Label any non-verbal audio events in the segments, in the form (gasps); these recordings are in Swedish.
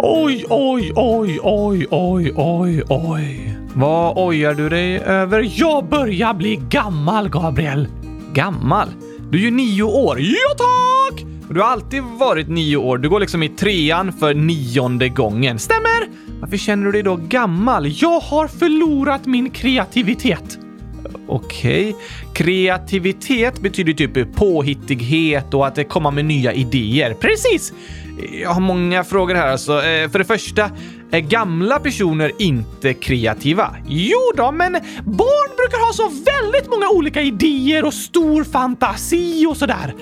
Oj, oj, oj, oj, oj, oj, oj. Vad ojar du dig över? Jag börjar bli gammal, Gabriel. Gammal? Du är ju nio år. Ja, tack! Du har alltid varit nio år. Du går liksom i trean för nionde gången. Stämmer! Varför känner du dig då gammal? Jag har förlorat min kreativitet. Okej. Kreativitet betyder typ påhittighet och att komma med nya idéer. Precis! Jag har många frågor här alltså. Eh, för det första, är gamla personer inte kreativa? Jo då, men barn brukar ha så väldigt många olika idéer och stor fantasi och sådär.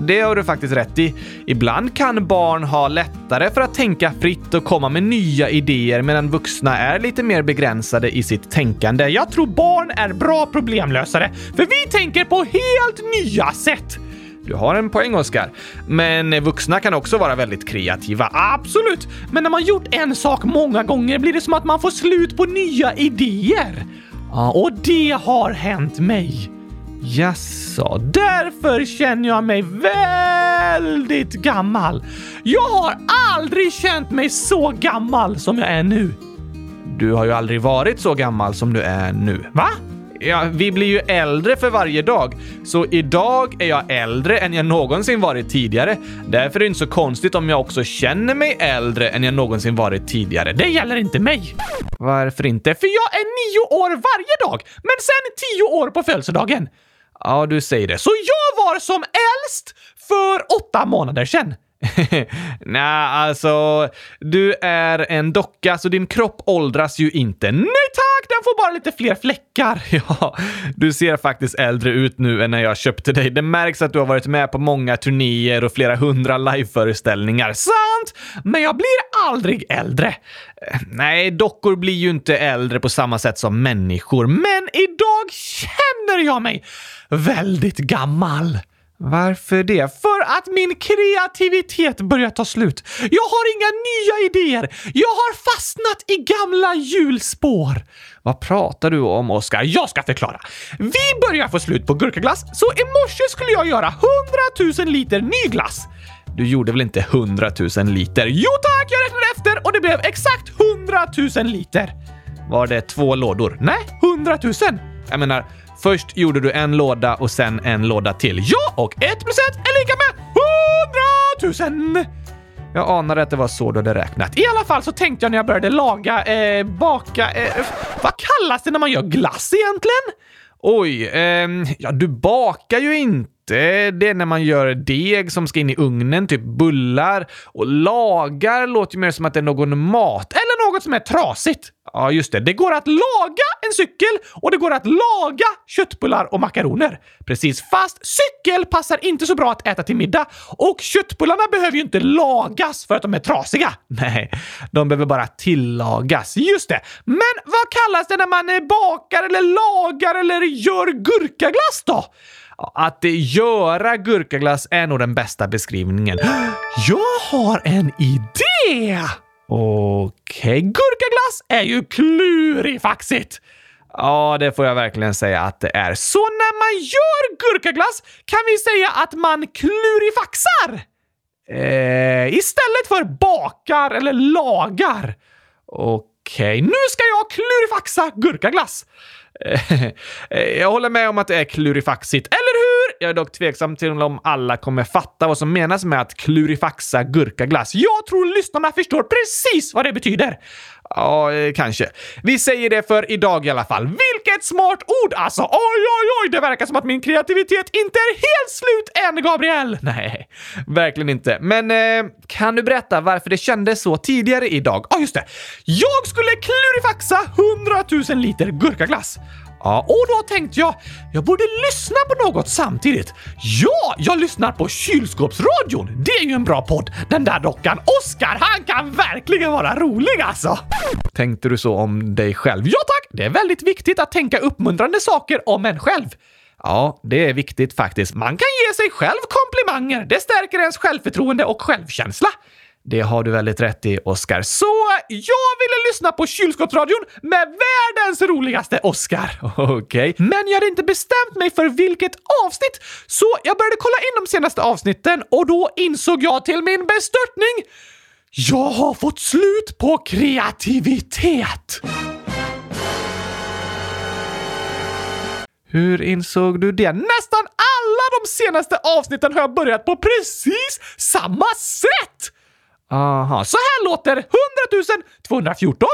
Det har du faktiskt rätt i. Ibland kan barn ha lättare för att tänka fritt och komma med nya idéer medan vuxna är lite mer begränsade i sitt tänkande. Jag tror barn är bra problemlösare, för vi tänker på helt nya sätt. Du har en poäng, Oskar. Men vuxna kan också vara väldigt kreativa. Absolut! Men när man gjort en sak många gånger blir det som att man får slut på nya idéer. Ja, och det har hänt mig. Jaså, därför känner jag mig väldigt gammal. Jag har aldrig känt mig så gammal som jag är nu. Du har ju aldrig varit så gammal som du är nu. Va? Ja, vi blir ju äldre för varje dag. Så idag är jag äldre än jag någonsin varit tidigare. Därför är det inte så konstigt om jag också känner mig äldre än jag någonsin varit tidigare. Det gäller inte mig. Varför inte? För jag är nio år varje dag, men sen tio år på födelsedagen. Ja, du säger det. Så jag var som äldst för åtta månader sedan. (laughs) Nej, alltså, du är en docka så din kropp åldras ju inte. Nej tack, den får bara lite fler fläckar. (laughs) Ja, du ser faktiskt äldre ut nu än när jag köpte dig. Det märks att du har varit med på många turnéer och flera hundra liveföreställningar. Sant! Men jag blir aldrig äldre. Eh, nej, dockor blir ju inte äldre på samma sätt som människor, men idag känner jag mig väldigt gammal. Varför det? För att min kreativitet börjar ta slut. Jag har inga nya idéer. Jag har fastnat i gamla hjulspår. Vad pratar du om, Oskar? Jag ska förklara. Vi börjar få slut på gurkaglass, så i morse skulle jag göra 100 000 liter ny glass. Du gjorde väl inte 100 000 liter? Jo tack, jag räknade efter och det blev exakt 100 000 liter. Var det två lådor? Nej, 100 000. Jag menar, först gjorde du en låda och sen en låda till. Ja, och 1 plus 1 är lika med 100 000! Jag anade att det var så du hade räknat. I alla fall så tänkte jag när jag började laga, eh, baka... Eh, vad kallas det när man gör glass egentligen? Oj, eh, ja du bakar ju inte. Det är när man gör deg som ska in i ugnen, typ bullar. Och lagar låter ju mer som att det är någon mat. Eller något som är trasigt. Ja, just det. Det går att laga en cykel och det går att laga köttbullar och makaroner. Precis, fast cykel passar inte så bra att äta till middag. Och köttbullarna behöver ju inte lagas för att de är trasiga. (laughs) Nej, de behöver bara tillagas. Just det. Men vad kallas det när man bakar eller lagar eller gör gurkaglass då? Att göra gurkaglass är nog den bästa beskrivningen. (gasps) Jag har en idé! Okej, gurkaglass är ju klurifaxigt. Ja, det får jag verkligen säga att det är. Så när man gör gurkaglass kan vi säga att man klurifaxar? Eh, istället för bakar eller lagar. Okej, nu ska jag klurifaxa gurkaglass. (laughs) Eh, Jag håller med om att det är klurifaxigt, eller hur? Jag är dock tveksam till om alla kommer fatta vad som menas med att klurifaxa gurkaglass. Jag tror lyssnarna förstår precis vad det betyder. Ja, eh, kanske. Vi säger det för idag i alla fall. Vilket smart ord alltså! Oj, oj, oj! Det verkar som att min kreativitet inte är helt slut än, Gabriel! (laughs) Nej, verkligen inte. Men eh, kan du berätta varför det kändes så tidigare idag? Ja, just det. Jag skulle klurifaxa 100 000 liter gurkaglass. Ja, och då tänkte jag, jag borde lyssna på något samtidigt. Ja, jag lyssnar på Kylskåpsradion. Det är ju en bra podd. Den där dockan, Oskar, han kan verkligen vara rolig alltså. Tänkte du så om dig själv? Ja tack! Det är väldigt viktigt att tänka uppmuntrande saker om en själv. Ja, det är viktigt faktiskt. Man kan ge sig själv komplimanger. Det stärker ens självförtroende och självkänsla. Det har du väldigt rätt i, Oscar. Så jag ville lyssna på kylskåpsradion med världens roligaste Oscar. (laughs) Okej. Men jag hade inte bestämt mig för vilket avsnitt, så jag började kolla in de senaste avsnitten och då insåg jag till min bestörtning Jag har fått slut på kreativitet! Hur insåg du det? Nästan alla de senaste avsnitten har jag börjat på precis samma sätt! Aha, så här låter 100 214.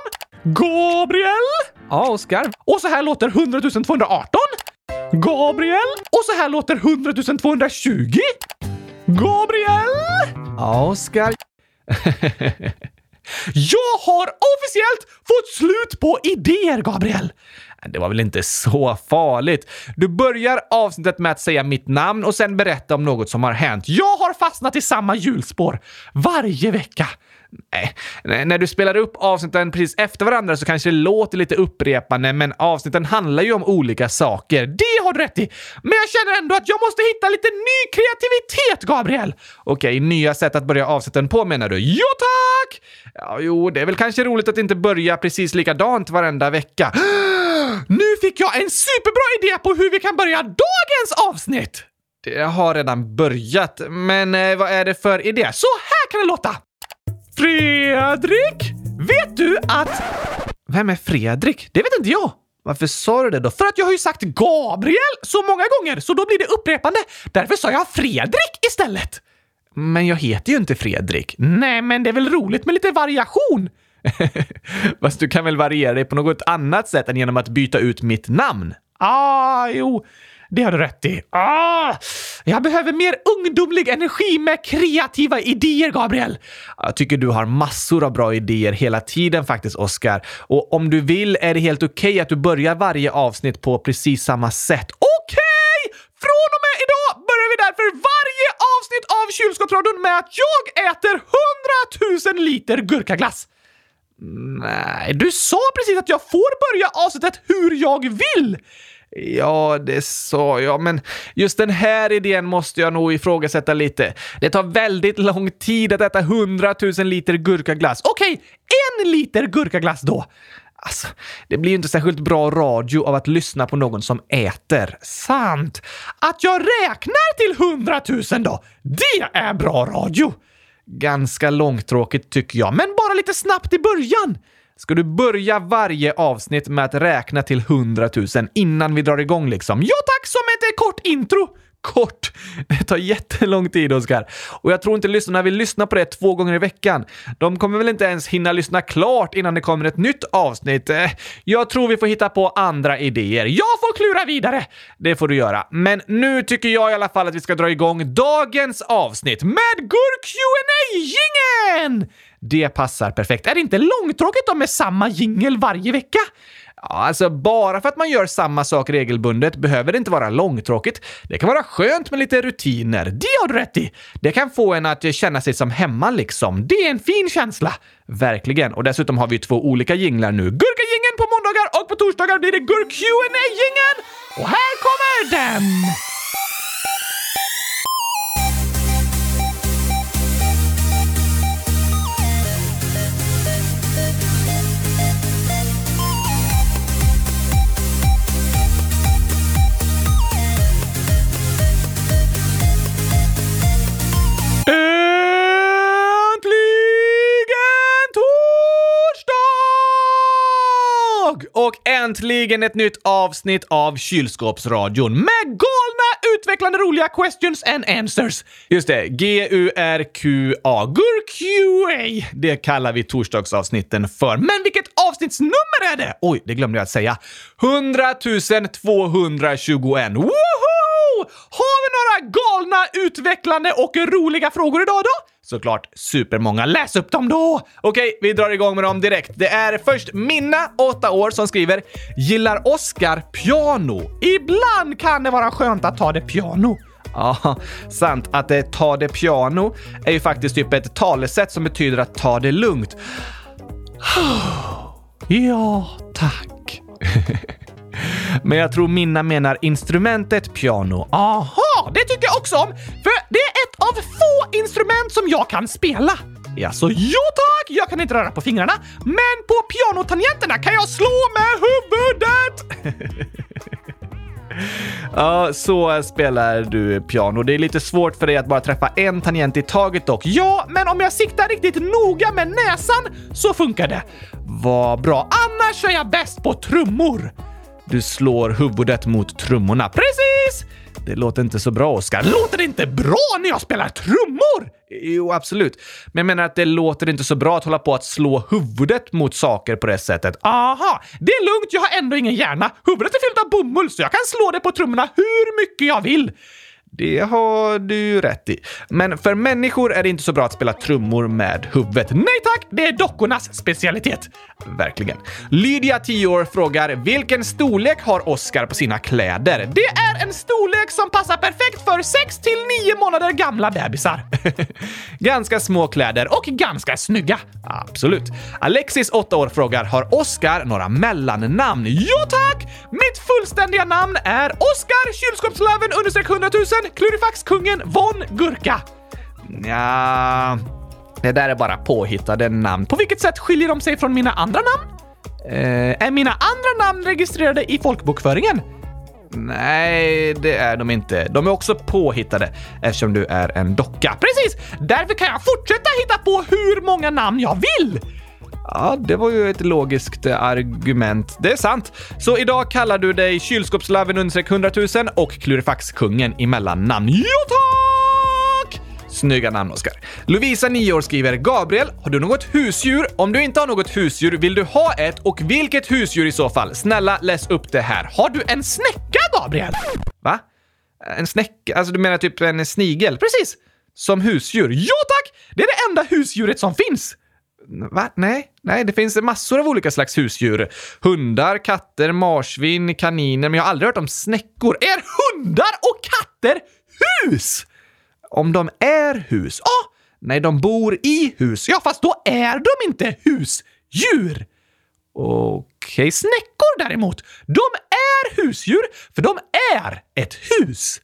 Gabriel! Ja, Oskar. Och så här låter 100 218. Gabriel! Och så här låter 100 220. Gabriel! Ja, Oskar. (laughs) Jag har officiellt fått slut på idéer, Gabriel! Det var väl inte så farligt. Du börjar avsnittet med att säga mitt namn och sen berätta om något som har hänt. Jag har fastnat i samma hjulspår varje vecka. Nej, när du spelar upp avsnitten precis efter varandra så kanske det låter lite upprepande, men avsnitten handlar ju om olika saker. Det har du rätt i! Men jag känner ändå att jag måste hitta lite ny kreativitet, Gabriel! Okej, nya sätt att börja avsnitten på menar du? Jo tack! Ja, jo, det är väl kanske roligt att inte börja precis likadant varenda vecka. (gasps) Nu fick jag en superbra idé på hur vi kan börja dagens avsnitt! Det har redan börjat, men eh, vad är det för idé? Så här kan det låta! Fredrik! Vet du att... Vem är Fredrik? Det vet inte jag. Varför sa du det då? För att jag har ju sagt Gabriel så många gånger, så då blir det upprepande. Därför sa jag Fredrik istället. Men jag heter ju inte Fredrik. Nej, men det är väl roligt med lite variation? (laughs) Fast du kan väl variera dig på något annat sätt än genom att byta ut mitt namn? Ah, jo. Det har du rätt i. Ah, jag behöver mer ungdomlig energi med kreativa idéer, Gabriel. Jag tycker du har massor av bra idéer hela tiden faktiskt, Oscar. Och om du vill är det helt okej okay att du börjar varje avsnitt på precis samma sätt. Okej! Okay! Från och med idag börjar vi därför varje avsnitt av Kylskåpsradion med att jag äter 100 000 liter gurkaglass. Nej, du sa precis att jag får börja avsnittet hur jag vill! Ja, det sa jag, men just den här idén måste jag nog ifrågasätta lite. Det tar väldigt lång tid att äta 100 000 liter gurkaglass. Okej, okay, en liter gurkaglass då! Alltså, det blir ju inte särskilt bra radio av att lyssna på någon som äter. Sant! Att jag räknar till 100 000 då, det är bra radio! Ganska långtråkigt tycker jag, men bara lite snabbt i början. Ska du börja varje avsnitt med att räkna till 100 000 innan vi drar igång liksom? Ja tack, som ett kort intro! Kort! (laughs) Det tar jättelång tid, Oskar. Och jag tror inte lyssnarna vill lyssna på det två gånger i veckan. De kommer väl inte ens hinna lyssna klart innan det kommer ett nytt avsnitt. Eh, jag tror vi får hitta på andra idéer. Jag får klura vidare! Det får du göra. Men nu tycker jag i alla fall att vi ska dra igång dagens avsnitt med gur qa gingen det passar perfekt. Är det inte långtråkigt då med samma jingel varje vecka? Ja, alltså bara för att man gör samma sak regelbundet behöver det inte vara långtråkigt. Det kan vara skönt med lite rutiner. Det har du rätt i! Det kan få en att känna sig som hemma liksom. Det är en fin känsla. Verkligen. Och dessutom har vi två olika jinglar nu. Gurkagingen på måndagar och på torsdagar blir det gurk qa gingen Och här kommer den! Och äntligen ett nytt avsnitt av Kylskåpsradion med galna, utvecklande, roliga questions and answers. Just det, G-U-R-Q-A. GURQA. Det kallar vi torsdagsavsnitten för. Men vilket avsnittsnummer är det? Oj, det glömde jag att säga. 100 221. Woho! Har vi några galna, utvecklande och roliga frågor idag då? Såklart supermånga. Läs upp dem då! Okej, vi drar igång med dem direkt. Det är först Minna, 8 år, som skriver “Gillar Oscar piano? Ibland kan det vara skönt att ta det piano.” Ja, sant. Att det ta det piano är ju faktiskt typ ett talesätt som betyder att ta det lugnt. (sighs) Ja, tack. (laughs) Men jag tror Minna menar instrumentet piano. Aha, det tycker jag också om! För det är ett av få instrument som jag kan spela. Alltså, jo tack! Jag kan inte röra på fingrarna, men på pianotangenterna kan jag slå med huvudet! (laughs) ja, så spelar du piano. Det är lite svårt för dig att bara träffa en tangent i taget dock. Ja, men om jag siktar riktigt noga med näsan så funkar det. Vad bra. Annars är jag bäst på trummor. Du slår huvudet mot trummorna. Precis! Det låter inte så bra, Oskar. Låter det inte bra när jag spelar trummor? Jo, absolut. Men jag menar att det låter inte så bra att hålla på att slå huvudet mot saker på det sättet. Aha, det är lugnt. Jag har ändå ingen hjärna. Huvudet är fyllt av bomull, så jag kan slå det på trummorna hur mycket jag vill. Det har du rätt i. Men för människor är det inte så bra att spela trummor med huvudet. Nej tack, det är dockornas specialitet. Verkligen. Lydia, 10 år, frågar vilken storlek har Oscar på sina kläder? Det är en storlek som passar perfekt för 6 till 9 månader gamla bebisar. (laughs) ganska små kläder och ganska snygga. Absolut. Alexis, 8 år, frågar har Oscar några mellannamn? Ja tack! Mitt fullständiga namn är Oscar kylskåpslöven understreck 100 000 Klurifaxkungen von Gurka. Ja, det där är bara påhittade namn. På vilket sätt skiljer de sig från mina andra namn? Eh, är mina andra namn registrerade i folkbokföringen? Nej, det är de inte. De är också påhittade eftersom du är en docka. Precis! Därför kan jag fortsätta hitta på hur många namn jag vill! Ja, det var ju ett logiskt eh, argument. Det är sant. Så idag kallar du dig kylskåpslarven understreck 100 000 och klurifaxkungen i mellannamn. Ja, tack! Snygga namn, Oskar. Lovisa, 9 år, skriver Gabriel, har du något husdjur? Om du inte har något husdjur, vill du ha ett och vilket husdjur i så fall? Snälla, läs upp det här. Har du en snäcka, Gabriel? Va? En snäcka? Alltså, du menar typ en snigel? Precis! Som husdjur? Ja, tack! Det är det enda husdjuret som finns! Va? Nej, nej, det finns massor av olika slags husdjur. Hundar, katter, marsvin, kaniner, men jag har aldrig hört om snäckor. Är hundar och katter hus? Om de är hus? Ja, ah, nej, de bor i hus. Ja, fast då är de inte husdjur. Okej, okay. snäckor däremot, de är husdjur, för de är ett hus.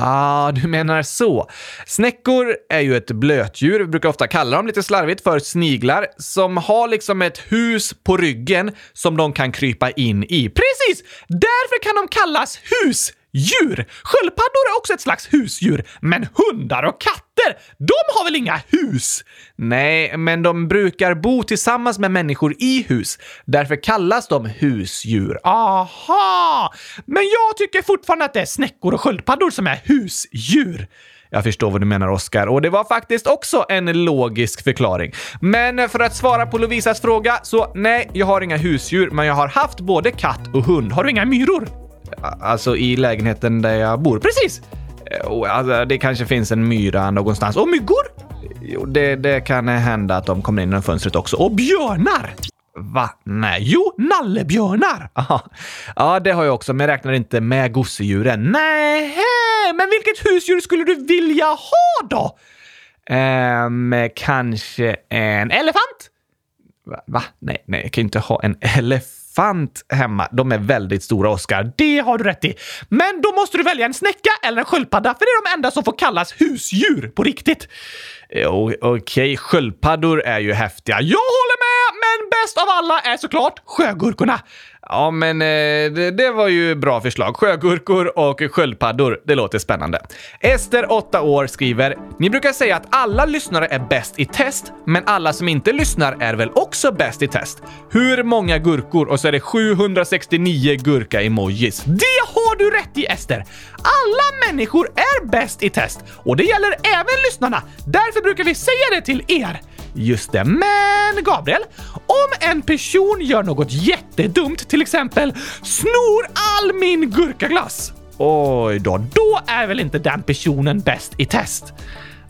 Ah, du menar så. Snäckor är ju ett blötdjur, vi brukar ofta kalla dem lite slarvigt för sniglar, som har liksom ett hus på ryggen som de kan krypa in i. Precis! Därför kan de kallas hus djur. Sköldpaddor är också ett slags husdjur, men hundar och katter, de har väl inga hus? Nej, men de brukar bo tillsammans med människor i hus. Därför kallas de husdjur. Aha! Men jag tycker fortfarande att det är snäckor och sköldpaddor som är husdjur. Jag förstår vad du menar, Oskar. Och det var faktiskt också en logisk förklaring. Men för att svara på Lovisas fråga, så nej, jag har inga husdjur, men jag har haft både katt och hund. Har du inga myror? Alltså i lägenheten där jag bor. Precis! Eh, alltså, det kanske finns en myra någonstans. Och myggor? Jo, det, det kan hända att de kommer in genom fönstret också. Och björnar! Va? Nej. Jo, nallebjörnar! Aha. Ja, det har jag också, men jag räknar inte med gosedjuren. Nej, men vilket husdjur skulle du vilja ha då? Ehm, kanske en elefant? Va? Va? Nej, nej, jag kan inte ha en elefant elefant hemma. De är väldigt stora, Oskar. Det har du rätt i. Men då måste du välja en snäcka eller en sköldpadda, för det är de enda som får kallas husdjur på riktigt. Eh, okej, okay. sköldpaddor är ju häftiga. Jag håller men bäst av alla är såklart sjögurkorna. Ja, men eh, det, det, var ju bra förslag. Sjögurkor och sköldpaddor. Det låter spännande. Ester, 8 år, skriver “Ni brukar säga att alla lyssnare är bäst i test, men alla som inte lyssnar är väl också bäst i test? Hur många gurkor? Och så är det 769 gurka-emojis. Det har du rätt i, Ester! Alla människor är bäst i test och det gäller även lyssnarna. Därför brukar vi säga det till er. Just det, men Gabriel, om en person gör något jättedumt, till exempel snor all min gurkaglass. Oj då, då är väl inte den personen bäst i test?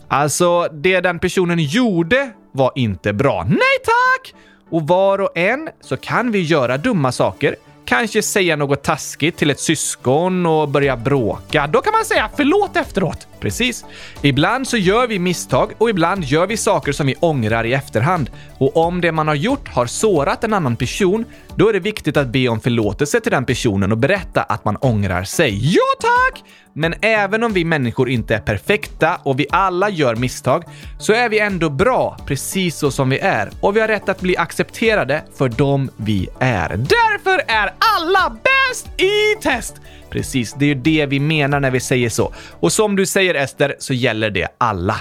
Alltså, det den personen gjorde var inte bra. Nej tack! Och var och en så kan vi göra dumma saker kanske säga något taskigt till ett syskon och börja bråka. Då kan man säga förlåt efteråt. Precis. Ibland så gör vi misstag och ibland gör vi saker som vi ångrar i efterhand. Och om det man har gjort har sårat en annan person, då är det viktigt att be om förlåtelse till den personen och berätta att man ångrar sig. Ja tack! Men även om vi människor inte är perfekta och vi alla gör misstag, så är vi ändå bra precis så som vi är och vi har rätt att bli accepterade för dem vi är. Därför är alla bäst! bäst i test! Precis, det är ju det vi menar när vi säger så. Och som du säger Ester, så gäller det alla.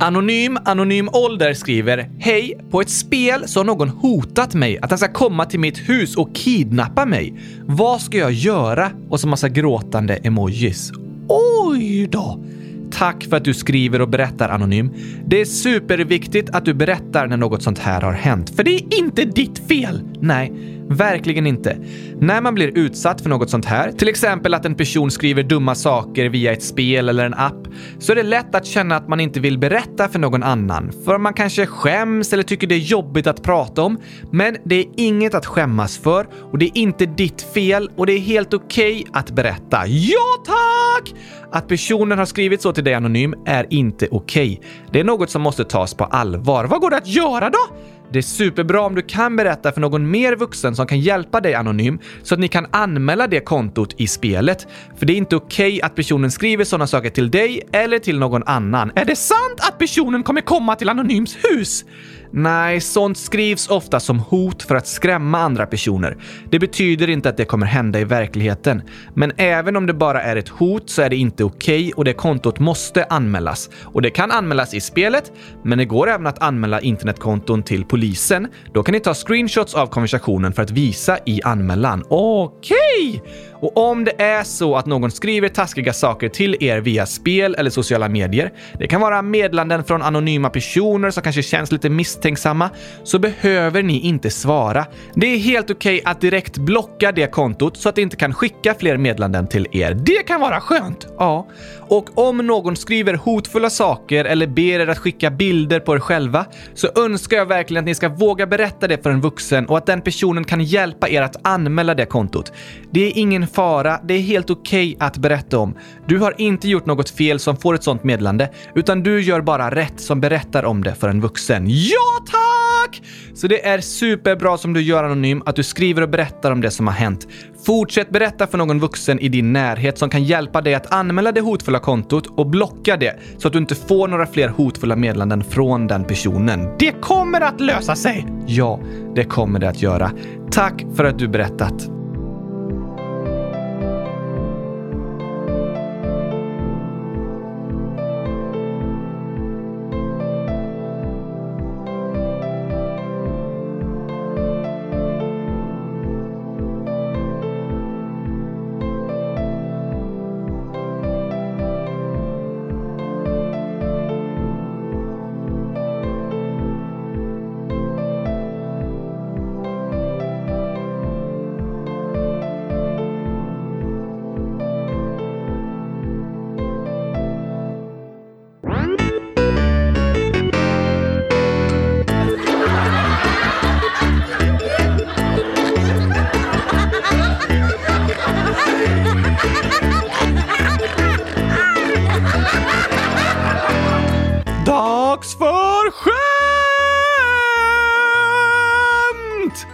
Anonym Anonym Ålder skriver Hej! På ett spel så har någon hotat mig att han ska komma till mitt hus och kidnappa mig. Vad ska jag göra? Och så massa gråtande emojis. Oj då! Tack för att du skriver och berättar Anonym. Det är superviktigt att du berättar när något sånt här har hänt, för det är inte ditt fel! Nej, verkligen inte. När man blir utsatt för något sånt här, till exempel att en person skriver dumma saker via ett spel eller en app, så är det lätt att känna att man inte vill berätta för någon annan, för man kanske skäms eller tycker det är jobbigt att prata om. Men det är inget att skämmas för och det är inte ditt fel och det är helt okej okay att berätta. Ja, tack! Att personen har skrivit så till dig anonym är inte okej. Okay. Det är något som måste tas på allvar. Vad går det att göra då? Det är superbra om du kan berätta för någon mer vuxen som kan hjälpa dig anonym så att ni kan anmäla det kontot i spelet. För det är inte okej okay att personen skriver sådana saker till dig eller till någon annan. Är det sant att personen kommer komma till Anonyms hus? Nej, sånt skrivs ofta som hot för att skrämma andra personer. Det betyder inte att det kommer hända i verkligheten. Men även om det bara är ett hot så är det inte okej okay och det kontot måste anmälas. Och det kan anmälas i spelet, men det går även att anmäla internetkonton till polisen. Då kan ni ta screenshots av konversationen för att visa i anmälan. Okej! Okay. Och om det är så att någon skriver taskiga saker till er via spel eller sociala medier, det kan vara meddelanden från anonyma personer som kanske känns lite misstänksamma, misstänksamma så behöver ni inte svara. Det är helt okej okay att direkt blocka det kontot så att det inte kan skicka fler meddelanden till er. Det kan vara skönt! Ja. Och om någon skriver hotfulla saker eller ber er att skicka bilder på er själva så önskar jag verkligen att ni ska våga berätta det för en vuxen och att den personen kan hjälpa er att anmäla det kontot. Det är ingen fara, det är helt okej okay att berätta om. Du har inte gjort något fel som får ett sånt meddelande, utan du gör bara rätt som berättar om det för en vuxen. Ja, tack! Så det är superbra som du gör anonym, att du skriver och berättar om det som har hänt. Fortsätt berätta för någon vuxen i din närhet som kan hjälpa dig att anmäla det hotfulla kontot och blocka det så att du inte får några fler hotfulla meddelanden från den personen. Det kommer att lösa sig! Ja, det kommer det att göra. Tack för att du berättat.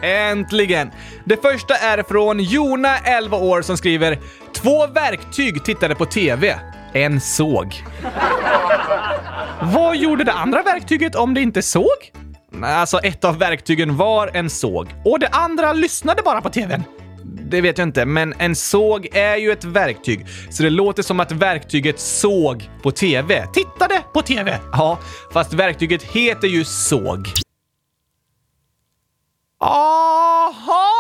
Äntligen! Det första är från Jona, 11 år, som skriver “Två verktyg tittade på TV. En såg.” Vad gjorde det andra verktyget om det inte såg? Alltså, ett av verktygen var en såg och det andra lyssnade bara på TVn. Det vet jag inte, men en såg är ju ett verktyg, så det låter som att verktyget såg på TV. Tittade på TV! Ja, fast verktyget heter ju såg. Aha!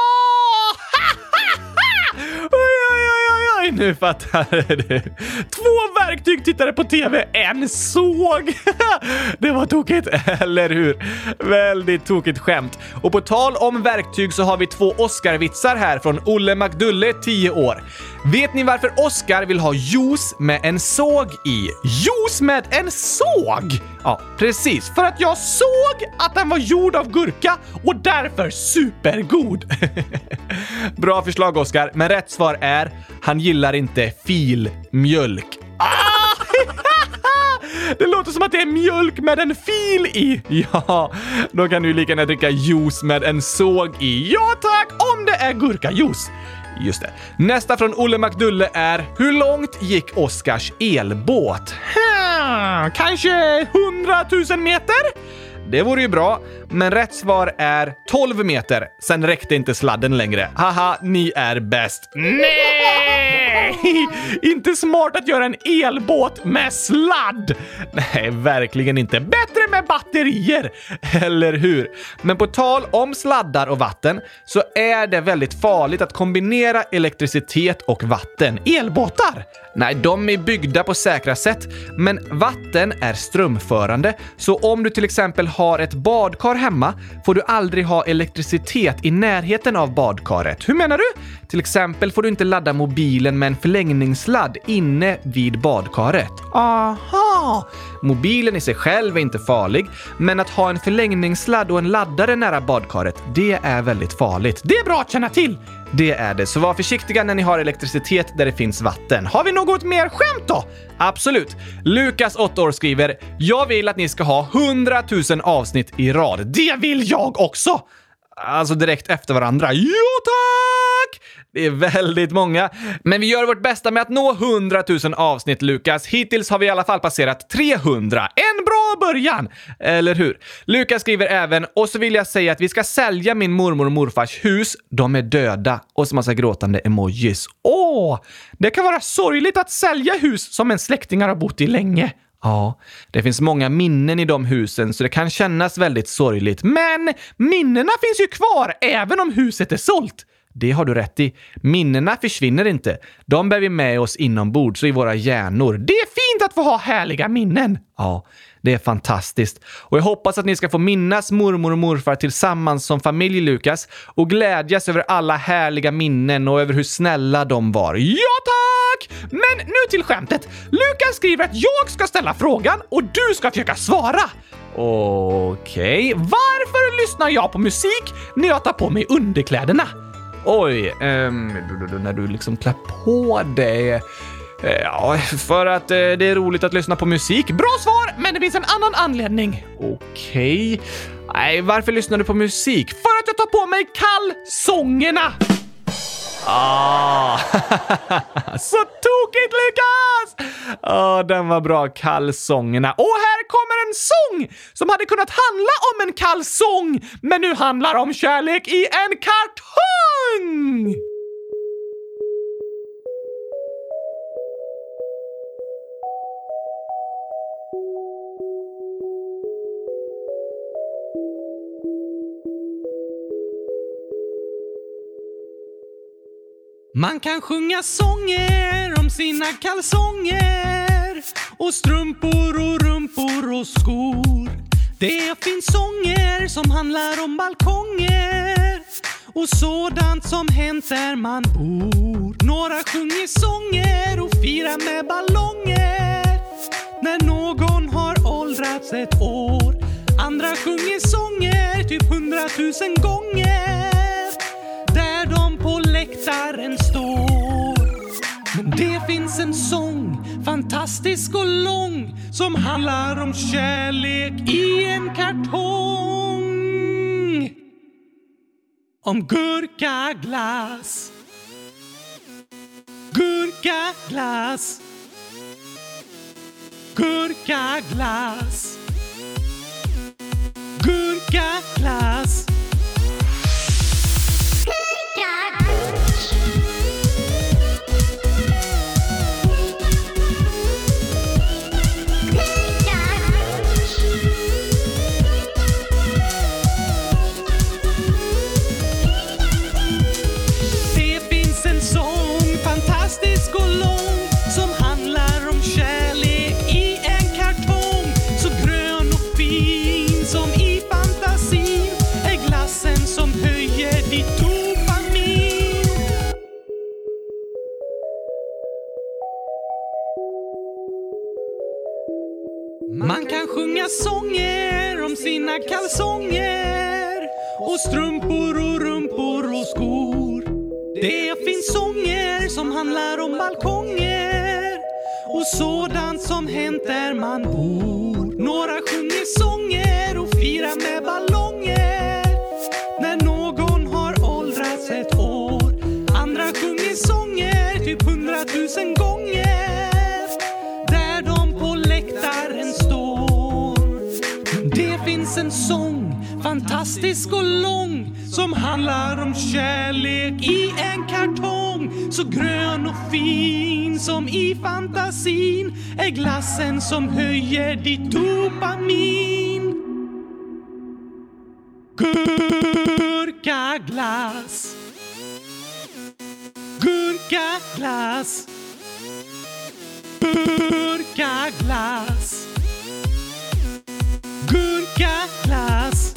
Nu fattar du. Två verktyg tittade på TV, en såg. (laughs) Det var tokigt, eller hur? Väldigt tokigt skämt. Och på tal om verktyg så har vi två Oscar-vitsar här från Olle McDulle, 10 år. Vet ni varför Oscar vill ha juice med en såg i? Juice med en såg? Ja, precis. För att jag såg att den var gjord av gurka och därför supergod. (laughs) Bra förslag, Oscar, men rätt svar är han gillar inte filmjölk. Ah! (laughs) Det låter som att det är mjölk med en fil i. Ja, då kan du lika gärna dricka juice med en såg i. Ja tack, om det är gurkajuice. Just det. Nästa från Olle McDulle är Hur långt gick Oskars elbåt? Hmm, kanske 100 000 meter? Det vore ju bra, men rätt svar är 12 meter. Sen räckte inte sladden längre. Haha, ni är bäst. Nej! Inte smart att göra en elbåt med sladd! Nej, verkligen inte. Bättre med batterier! Eller hur? Men på tal om sladdar och vatten så är det väldigt farligt att kombinera elektricitet och vatten. Elbåtar? Nej, de är byggda på säkra sätt, men vatten är strömförande, så om du till exempel har ett badkar hemma får du aldrig ha elektricitet i närheten av badkaret. Hur menar du? Till exempel får du inte ladda mobilen med en förlängningssladd inne vid badkaret. Aha! Mobilen i sig själv är inte farlig, men att ha en förlängningssladd och en laddare nära badkaret, det är väldigt farligt. Det är bra att känna till! Det är det, så var försiktiga när ni har elektricitet där det finns vatten. Har vi något mer skämt då? Absolut. Lukas, 8 år, skriver “Jag vill att ni ska ha 100 000 avsnitt i rad. Det vill jag också!” Alltså direkt efter varandra. Jo, tack! Det är väldigt många. Men vi gör vårt bästa med att nå 100 000 avsnitt, Lukas. Hittills har vi i alla fall passerat 300. En bra början! Eller hur? Lukas skriver även, och så vill jag säga att vi ska sälja min mormor och morfars hus. De är döda. Och så massa gråtande emojis. Åh! Det kan vara sorgligt att sälja hus som en släktingar har bott i länge. Ja, det finns många minnen i de husen så det kan kännas väldigt sorgligt. Men minnena finns ju kvar även om huset är sålt. Det har du rätt i. Minnena försvinner inte. De bär vi med oss inombords och i våra hjärnor. Det är fint att få ha härliga minnen! Ja, det är fantastiskt. Och jag hoppas att ni ska få minnas mormor och morfar tillsammans som familj, Lukas, och glädjas över alla härliga minnen och över hur snälla de var. Ja, tack! Men nu till skämtet. Lukas skriver att jag ska ställa frågan och du ska försöka svara. Okej, okay. varför lyssnar jag på musik när jag tar på mig underkläderna? Oj, um, när du liksom klär på dig. Eh, ja, för att eh, det är roligt att lyssna på musik. Bra svar, men det finns en annan anledning. Okej. Okay. Nej, varför lyssnar du på musik? För att jag tar på mig kalsongerna! Ah. (laughs) Så tokigt Lukas! Ah, den var bra, kalsongerna. Och här kommer en sång som hade kunnat handla om en kalsong, men nu handlar om kärlek i en kartong! Man kan sjunga sånger om sina kalsonger och strumpor och rumpor och skor. Det finns sånger som handlar om balkonger och sådant som hänt där man bor. Några sjunger sånger och firar med ballonger när någon har åldrats ett år. Andra sjunger sånger typ hundratusen gånger där de på läktaren står. Men det finns en sång, fantastisk och lång, som handlar om kärlek i en kartong. Om gurkaglass. Gurkaglass. Gurkaglass. Gurkaglass. Kalsonger och strumpor och rumpor och skor. Det finns sånger som handlar om balkonger och sådant som hänt där man bor. Några sjunger sånger och firar med fantastisk och lång som handlar om kärlek i en kartong. Så grön och fin som i fantasin är glassen som höjer ditt dopamin. Gurkaglass. Gurkaglass. Gurkaglass. Gurkaglass.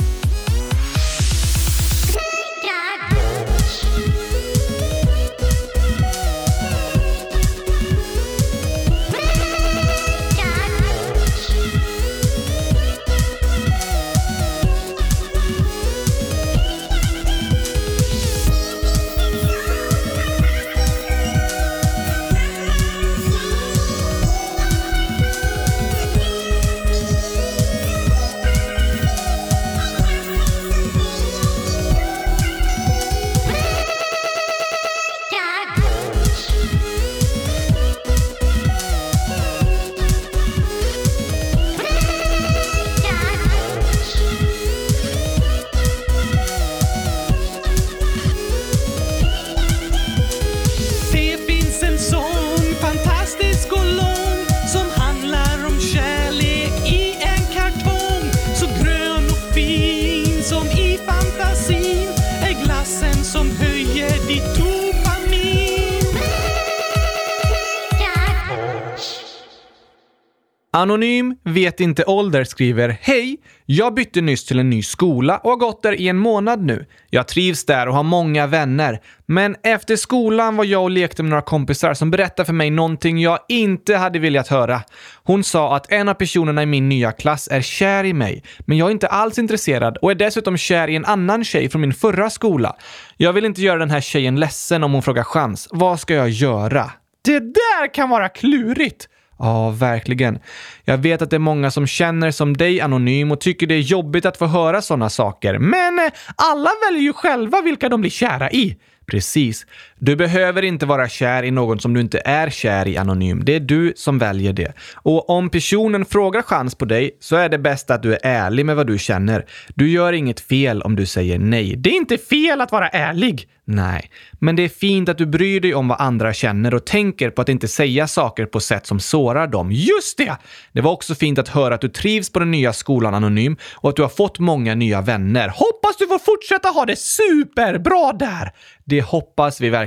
Anonym vet inte ålder skriver Hej! Jag bytte nyss till en ny skola och har gått där i en månad nu. Jag trivs där och har många vänner. Men efter skolan var jag och lekte med några kompisar som berättade för mig någonting jag inte hade velat höra. Hon sa att en av personerna i min nya klass är kär i mig, men jag är inte alls intresserad och är dessutom kär i en annan tjej från min förra skola. Jag vill inte göra den här tjejen ledsen om hon frågar chans. Vad ska jag göra? Det där kan vara klurigt! Ja, verkligen. Jag vet att det är många som känner som dig anonym och tycker det är jobbigt att få höra sådana saker. Men eh, alla väljer ju själva vilka de blir kära i. Precis. Du behöver inte vara kär i någon som du inte är kär i anonym. Det är du som väljer det. Och om personen frågar chans på dig så är det bäst att du är ärlig med vad du känner. Du gör inget fel om du säger nej. Det är inte fel att vara ärlig! Nej, men det är fint att du bryr dig om vad andra känner och tänker på att inte säga saker på sätt som sårar dem. Just det! Det var också fint att höra att du trivs på den nya skolan Anonym och att du har fått många nya vänner. Hoppas du får fortsätta ha det superbra där! Det hoppas vi verkligen.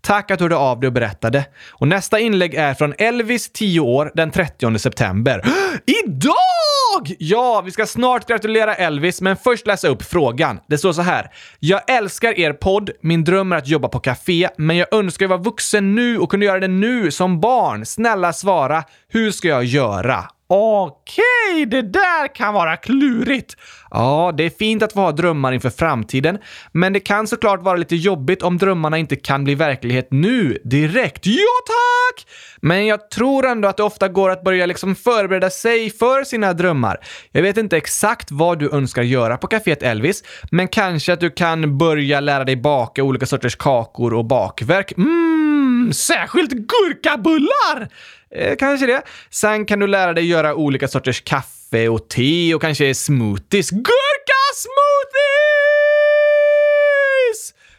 Tack att du hörde av dig och berättade. Och nästa inlägg är från Elvis, 10 år, den 30 september. (gasps) Idag! Ja, vi ska snart gratulera Elvis, men först läsa upp frågan. Det står så här. Jag älskar er podd. Min dröm är att jobba på café, men jag önskar jag var vuxen nu och kunde göra det nu som barn. Snälla svara. Hur ska jag göra? Okej, det där kan vara klurigt. Ja, det är fint att få ha drömmar inför framtiden, men det kan såklart vara lite jobbigt om drömmarna inte kan bli verklighet nu, direkt. Ja, tack! Men jag tror ändå att det ofta går att börja liksom förbereda sig för sina drömmar. Jag vet inte exakt vad du önskar göra på kaféet Elvis, men kanske att du kan börja lära dig baka olika sorters kakor och bakverk. Mmm, särskilt gurkabullar! Eh, kanske det. Sen kan du lära dig göra olika sorters kaffe och te och kanske smoothies. Gurka!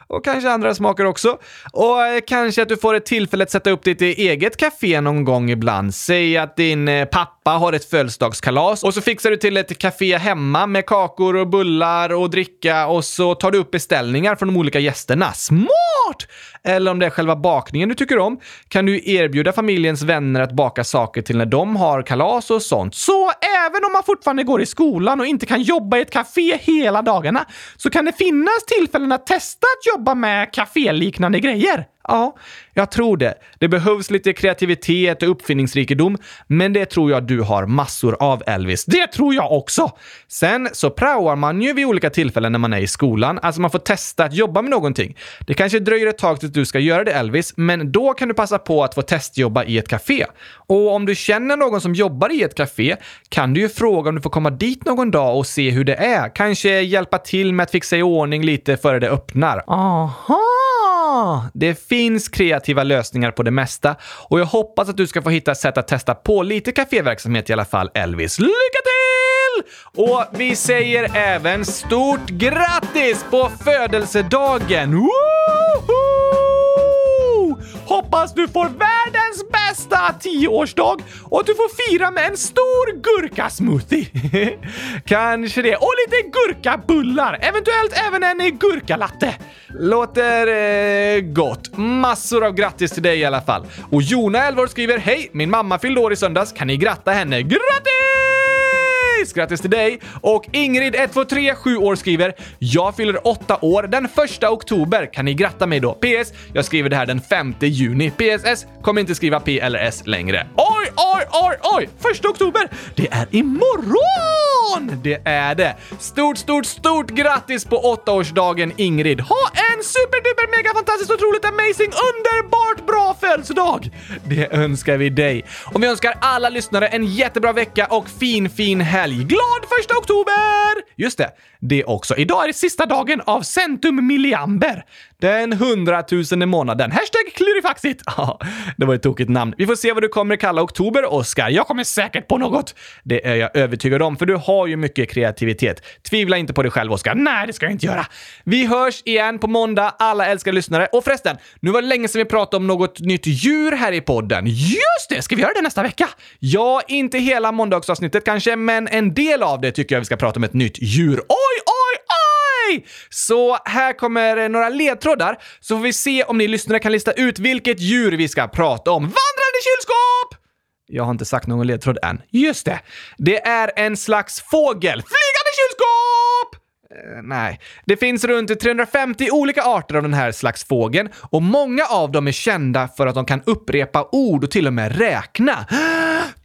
Och kanske andra smaker också. Och eh, kanske att du får ett tillfälle att sätta upp ditt eget café någon gång ibland. Säg att din eh, pappa har ett födelsedagskalas och så fixar du till ett café hemma med kakor och bullar och dricka och så tar du upp beställningar från de olika gästerna. Smart! Eller om det är själva bakningen du tycker om kan du erbjuda familjens vänner att baka saker till när de har kalas och sånt. Så även om man fortfarande går i skolan och inte kan jobba i ett café hela dagarna så kan det finnas tillfällen att testa att jobba med kaféliknande grejer. Ja, jag tror det. Det behövs lite kreativitet och uppfinningsrikedom, men det tror jag du har massor av, Elvis. Det tror jag också! Sen så praoar man ju vid olika tillfällen när man är i skolan. Alltså man får testa att jobba med någonting. Det kanske dröjer ett tag tills du ska göra det, Elvis, men då kan du passa på att få testjobba i ett café. Och om du känner någon som jobbar i ett café kan du ju fråga om du får komma dit någon dag och se hur det är. Kanske hjälpa till med att fixa i ordning lite före det öppnar. Aha! Det finns kreativa lösningar på det mesta och jag hoppas att du ska få hitta ett sätt att testa på lite kaféverksamhet i alla fall, Elvis. Lycka till! Och vi säger även stort grattis på födelsedagen! Woo! Hoppas du får världens bästa tioårsdag och att du får fira med en stor gurkasmoothie. (laughs) Kanske det. Och lite gurkabullar. Eventuellt även en gurkalatte. Låter eh, gott. Massor av grattis till dig i alla fall. Och Jona, 11 skriver Hej! Min mamma fyllde år i söndags. Kan ni gratta henne? Grattis! Grattis Grattis till dig! Och Ingrid, 123, 7 år, skriver Jag fyller 8 år den 1 oktober. Kan ni gratta mig då? PS. Jag skriver det här den 5 juni. PSS. Kommer inte skriva P eller S längre. Oj, oj, oj, oj! 1 oktober! Det är imorgon! Det är det. Stort, stort, stort grattis på 8-årsdagen Ingrid. Ha en superduper mega fantastiskt otroligt amazing underbart bra födelsedag! Det önskar vi dig. Och vi önskar alla lyssnare en jättebra vecka och fin, fin helg. Glad första oktober! Just det, det också. Idag är det sista dagen av Centum Milliamber. Den hundratusende månaden. Hashtag klurifaxigt. Ja, det var ett tokigt namn. Vi får se vad du kommer kalla oktober, Oskar. Jag kommer säkert på något. Det är jag övertygad om, för du har ju mycket kreativitet. Tvivla inte på dig själv, Oskar. Nej, det ska jag inte göra. Vi hörs igen på måndag, alla älskade lyssnare. Och förresten, nu var det länge sedan vi pratade om något nytt djur här i podden. Just det! Ska vi göra det nästa vecka? Ja, inte hela måndagsavsnittet kanske, men en del av det tycker jag vi ska prata om ett nytt djur. Oj, oj, oj! Så här kommer några ledtrådar, så får vi se om ni lyssnare kan lista ut vilket djur vi ska prata om. Vandrande kylskåp! Jag har inte sagt någon ledtråd än. Just det. Det är en slags fågel. Flygande kylskåp! Eh, nej. Det finns runt 350 olika arter av den här slags fågeln och många av dem är kända för att de kan upprepa ord och till och med räkna. (gasps)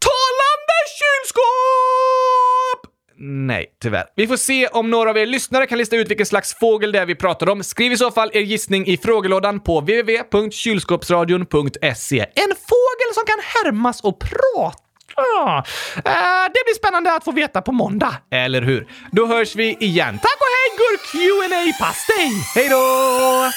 Talande kylskåp! Nej, tyvärr. Vi får se om några av er lyssnare kan lista ut vilken slags fågel det är vi pratar om. Skriv i så fall er gissning i frågelådan på www.kylskåpsradion.se. En fågel som kan härmas och prata. Eh, det blir spännande att få veta på måndag, eller hur? Då hörs vi igen. Tack och hej, gurk qa pastej Hej då!